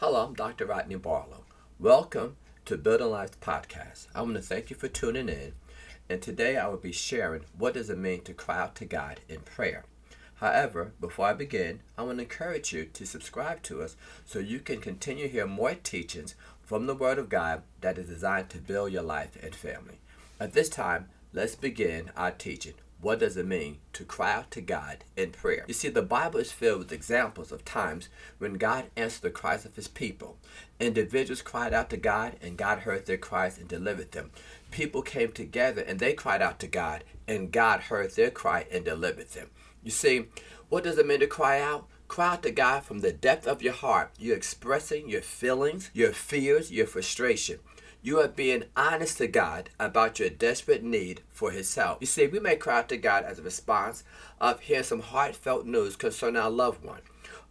Hello, I'm Dr. Rodney Barlow. Welcome to Building Life Podcast. I want to thank you for tuning in. And today I will be sharing what does it mean to cry out to God in prayer. However, before I begin, I want to encourage you to subscribe to us so you can continue to hear more teachings from the Word of God that is designed to build your life and family. At this time, let's begin our teaching. What does it mean to cry out to God in prayer? You see, the Bible is filled with examples of times when God answered the cries of his people. Individuals cried out to God, and God heard their cries and delivered them. People came together and they cried out to God, and God heard their cry and delivered them. You see, what does it mean to cry out? Cry out to God from the depth of your heart. You're expressing your feelings, your fears, your frustration. You are being honest to God about your desperate need for His help. You see, we may cry out to God as a response of hearing some heartfelt news concerning our loved one.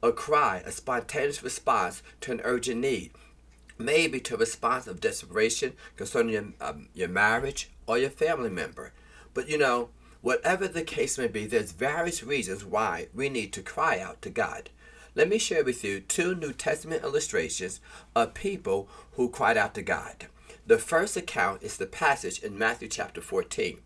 A cry, a spontaneous response to an urgent need. Maybe to a response of desperation concerning your, um, your marriage or your family member. But you know, whatever the case may be, there's various reasons why we need to cry out to God. Let me share with you two New Testament illustrations of people who cried out to God. The first account is the passage in Matthew chapter 14.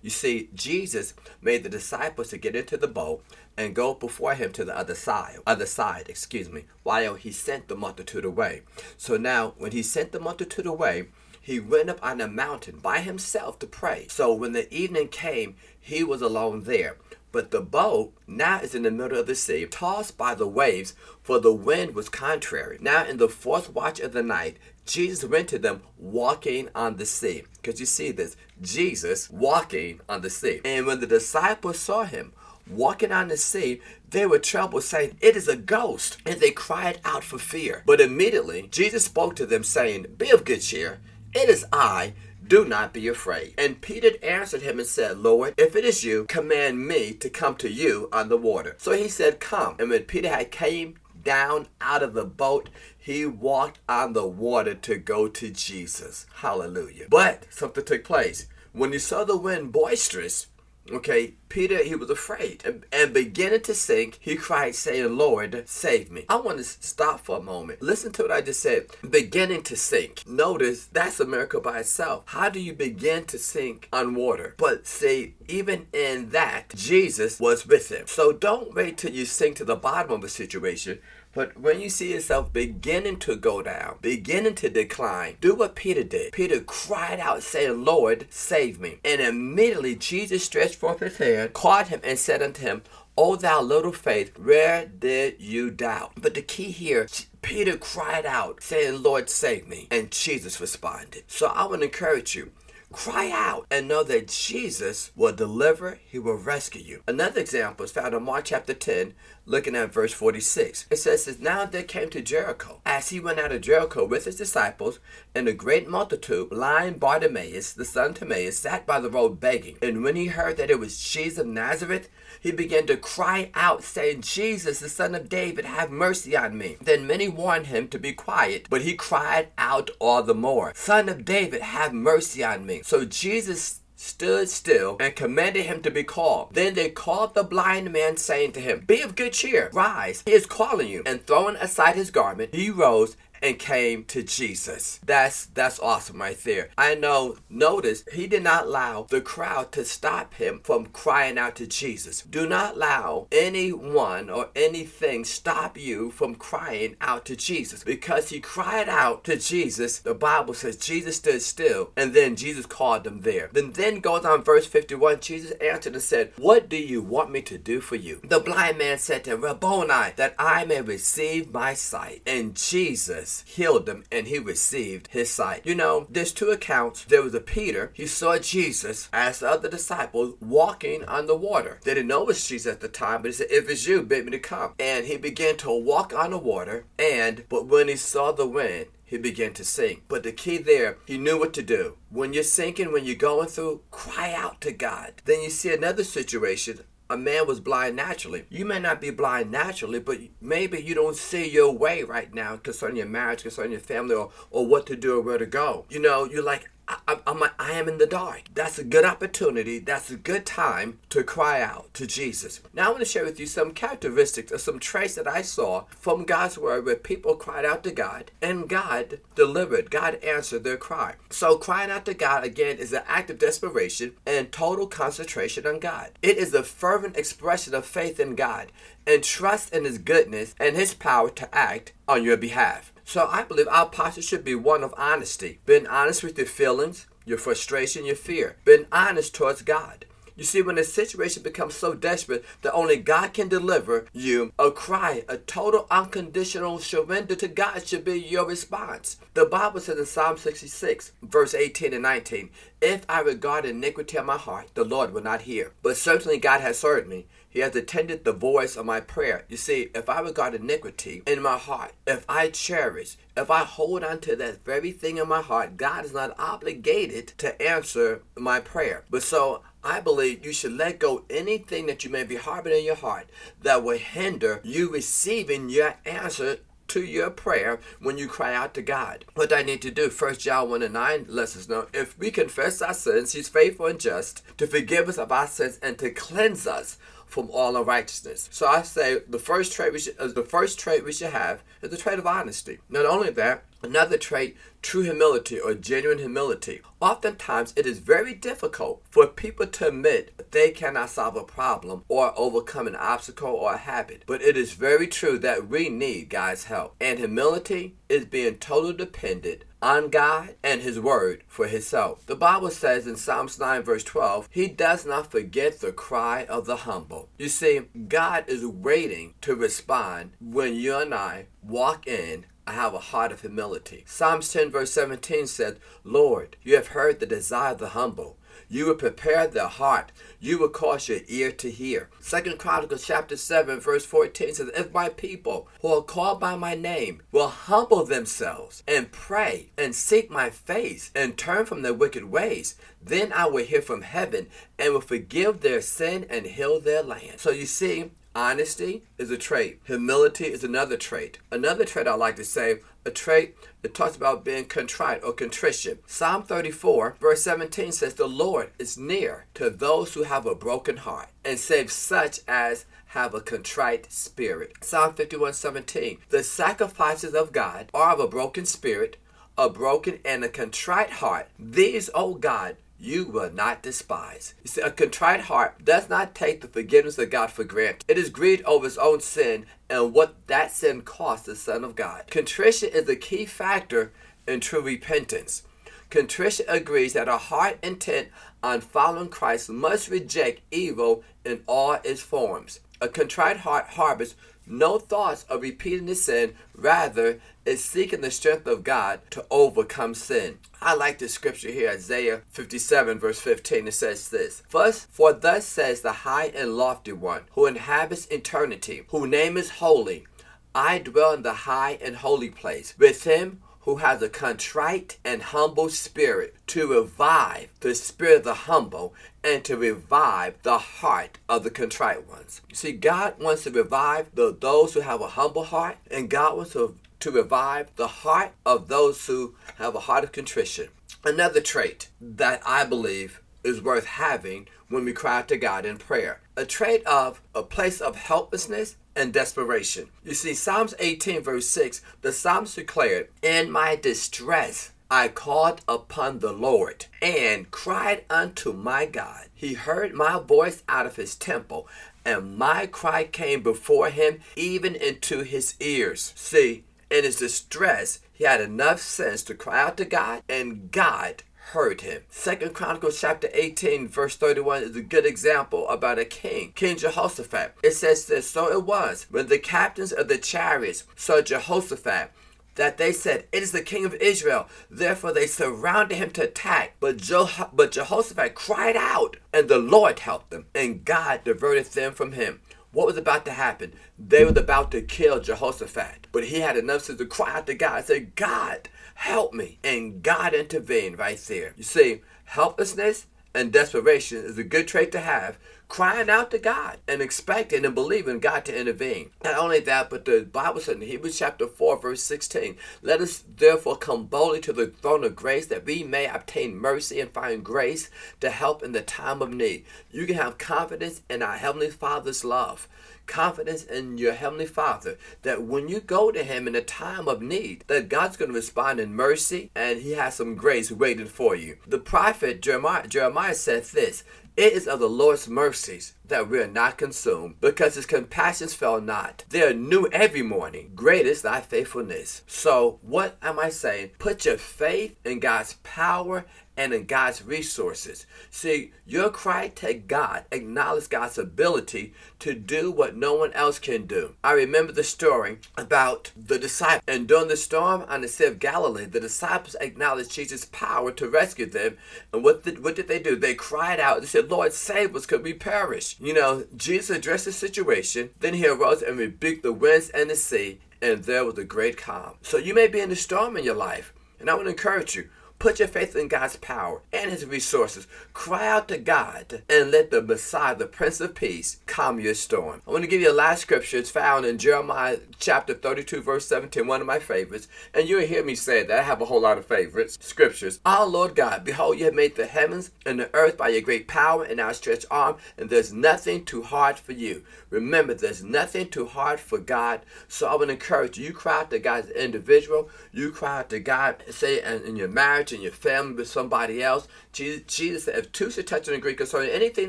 You see, Jesus made the disciples to get into the boat and go before him to the other side, other side, excuse me, while he sent the multitude away. So now, when he sent the multitude away, he went up on a mountain by himself to pray. So when the evening came, he was alone there. But the boat now is in the middle of the sea, tossed by the waves, for the wind was contrary. Now, in the fourth watch of the night, Jesus went to them walking on the sea. Because you see this Jesus walking on the sea. And when the disciples saw him walking on the sea, they were troubled, saying, It is a ghost. And they cried out for fear. But immediately Jesus spoke to them, saying, Be of good cheer. It is I do not be afraid. And Peter answered him and said, Lord, if it is you, command me to come to you on the water. So he said, Come. And when Peter had came down out of the boat, he walked on the water to go to Jesus. Hallelujah. But something took place. When he saw the wind boisterous, Okay, Peter, he was afraid and, and, beginning to sink, he cried, saying, Lord, save me. I want to stop for a moment. Listen to what I just said. Beginning to sink. Notice that's a miracle by itself. How do you begin to sink on water? But see, even in that, Jesus was with him. So don't wait till you sink to the bottom of a situation but when you see yourself beginning to go down, beginning to decline, do what Peter did. Peter cried out, saying, Lord, save me. And immediately Jesus stretched forth his hand, caught him, and said unto him, O thou little faith, where did you doubt? But the key here, Peter cried out, saying, Lord, save me. And Jesus responded. So I want to encourage you. Cry out and know that Jesus will deliver, he will rescue you. Another example is found in Mark chapter 10, looking at verse 46. It says, that Now they came to Jericho. As he went out of Jericho with his disciples and a great multitude, blind Bartimaeus, the son of Timaeus, sat by the road begging. And when he heard that it was Jesus of Nazareth, he began to cry out, saying, Jesus, the son of David, have mercy on me. Then many warned him to be quiet, but he cried out all the more, Son of David, have mercy on me. So Jesus stood still and commanded him to be called. Then they called the blind man, saying to him, Be of good cheer, rise, he is calling you. And throwing aside his garment, he rose and came to Jesus. That's that's awesome right there. I know notice he did not allow the crowd to stop him from crying out to Jesus. Do not allow anyone or anything stop you from crying out to Jesus because he cried out to Jesus. The Bible says Jesus stood still and then Jesus called them there. Then then goes on verse 51 Jesus answered and said, "What do you want me to do for you?" The blind man said to "Rabboni, that I may receive my sight." And Jesus Jesus healed him and he received his sight. You know, there's two accounts. There was a Peter, he saw Jesus as the other disciples walking on the water. They didn't know it was Jesus at the time, but he said, If it's you, bid me to come. And he began to walk on the water, and but when he saw the wind, he began to sink. But the key there, he knew what to do. When you're sinking, when you're going through, cry out to God. Then you see another situation a man was blind naturally. You may not be blind naturally, but maybe you don't see your way right now concerning your marriage, concerning your family, or, or what to do or where to go. You know, you're like, I, I, I am in the dark. That's a good opportunity. That's a good time to cry out to Jesus. Now, I want to share with you some characteristics or some traits that I saw from God's word where people cried out to God and God delivered. God answered their cry. So, crying out to God again is an act of desperation and total concentration on God. It is a fervent expression of faith in God and trust in His goodness and His power to act on your behalf. So I believe our posture should be one of honesty. Being honest with your feelings, your frustration, your fear. Being honest towards God. You see, when a situation becomes so desperate that only God can deliver you, a cry, a total unconditional surrender to God should be your response. The Bible says in Psalm 66, verse 18 and 19, If I regard iniquity in my heart, the Lord will not hear. But certainly God has heard me. He has attended the voice of my prayer. You see, if I regard iniquity in my heart, if I cherish, if I hold on to that very thing in my heart, God is not obligated to answer my prayer. But so I believe you should let go anything that you may be harboring in your heart that will hinder you receiving your answer to your prayer when you cry out to God. What I need to do, First John 1 and 9 lets us know if we confess our sins, He's faithful and just to forgive us of our sins and to cleanse us from all unrighteousness. So I say the first trait we should, uh, the first trait we should have is the trait of honesty. Not only that, another trait, true humility or genuine humility. Oftentimes, it is very difficult for people to admit they cannot solve a problem or overcome an obstacle or a habit. But it is very true that we need God's help. And humility is being totally dependent on God and His Word for His help. The Bible says in Psalms 9, verse 12, He does not forget the cry of the humble. You see, God is waiting to respond when you and I walk in I have a heart of humility. Psalms 10, verse 17 says, Lord, you have heard the desire of the humble. You will prepare their heart. You will cause your ear to hear. Second Chronicles chapter 7, verse 14 says, If my people who are called by my name will humble themselves and pray and seek my face and turn from their wicked ways, then I will hear from heaven and will forgive their sin and heal their land. So you see, Honesty is a trait. Humility is another trait. Another trait I like to say, a trait that talks about being contrite or contrition. Psalm 34, verse 17 says, The Lord is near to those who have a broken heart and saves such as have a contrite spirit. Psalm 51, 17, The sacrifices of God are of a broken spirit, a broken and a contrite heart. These, O God, you will not despise. You see, a contrite heart does not take the forgiveness of God for granted. It is grieved over its own sin and what that sin cost the Son of God. Contrition is a key factor in true repentance. Contrition agrees that a heart intent on following Christ must reject evil in all its forms. A contrite heart harbors no thoughts of repeating the sin, rather, is seeking the strength of God to overcome sin. I like this scripture here, Isaiah 57, verse 15. It says this First, for thus says the high and lofty one, who inhabits eternity, whose name is holy. I dwell in the high and holy place with him who has a contrite and humble spirit to revive the spirit of the humble and to revive the heart of the contrite ones. You see, God wants to revive the, those who have a humble heart, and God wants to, to revive the heart of those who have a heart of contrition. Another trait that I believe is worth having when we cry out to God in prayer. A trait of a place of helplessness and desperation. You see, Psalms 18, verse 6, the Psalms declared, In my distress I called upon the Lord and cried unto my God. He heard my voice out of his temple, and my cry came before him even into his ears. See, in his distress, he had enough sense to cry out to God, and God heard him. Second Chronicles chapter 18 verse 31 is a good example about a king, King Jehoshaphat. It says this, so it was when the captains of the chariots saw Jehoshaphat that they said, It is the king of Israel. Therefore they surrounded him to attack. But, Je- but Jehoshaphat cried out, and the Lord helped them, and God diverted them from him. What was about to happen? They were about to kill Jehoshaphat. But he had enough sense to cry out to God and say, God, help me. And God intervened right there. You see, helplessness and desperation is a good trait to have crying out to God and expecting and believing God to intervene. Not only that, but the Bible said in Hebrews chapter 4, verse 16, let us therefore come boldly to the throne of grace that we may obtain mercy and find grace to help in the time of need. You can have confidence in our Heavenly Father's love confidence in your heavenly father that when you go to him in a time of need that god's going to respond in mercy and he has some grace waiting for you the prophet jeremiah, jeremiah said this it is of the Lord's mercies that we are not consumed, because his compassions fail not. They are new every morning. Great is thy faithfulness. So, what am I saying? Put your faith in God's power and in God's resources. See, your cry to God acknowledge God's ability to do what no one else can do. I remember the story about the disciples. And during the storm on the Sea of Galilee, the disciples acknowledged Jesus' power to rescue them. And what did, what did they do? They cried out. They said, Lord, save us, could we perish? You know, Jesus addressed the situation. Then he arose and rebuked the winds and the sea. And there was a great calm. So you may be in a storm in your life. And I want to encourage you Put your faith in God's power and His resources. Cry out to God and let the Messiah, the Prince of Peace, calm your storm. I want to give you a last scripture. It's found in Jeremiah chapter 32, verse 17, one of my favorites. And you'll hear me say that. I have a whole lot of favorites. Scriptures. Our Lord God, behold, you have made the heavens and the earth by your great power and outstretched arm, and there's nothing too hard for you. Remember, there's nothing too hard for God. So I would encourage you, you cry out to God as an individual. You cry out to God, say, in your marriage and your family with somebody else. Jesus, Jesus said, if two should touch and agree concerning anything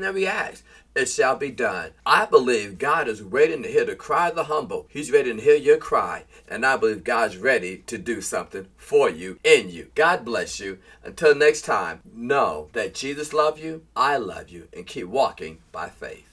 that we ask, it shall be done. I believe God is waiting to hear the cry of the humble. He's ready to hear your cry. And I believe God's ready to do something for you, in you. God bless you. Until next time, know that Jesus loves you, I love you, and keep walking by faith.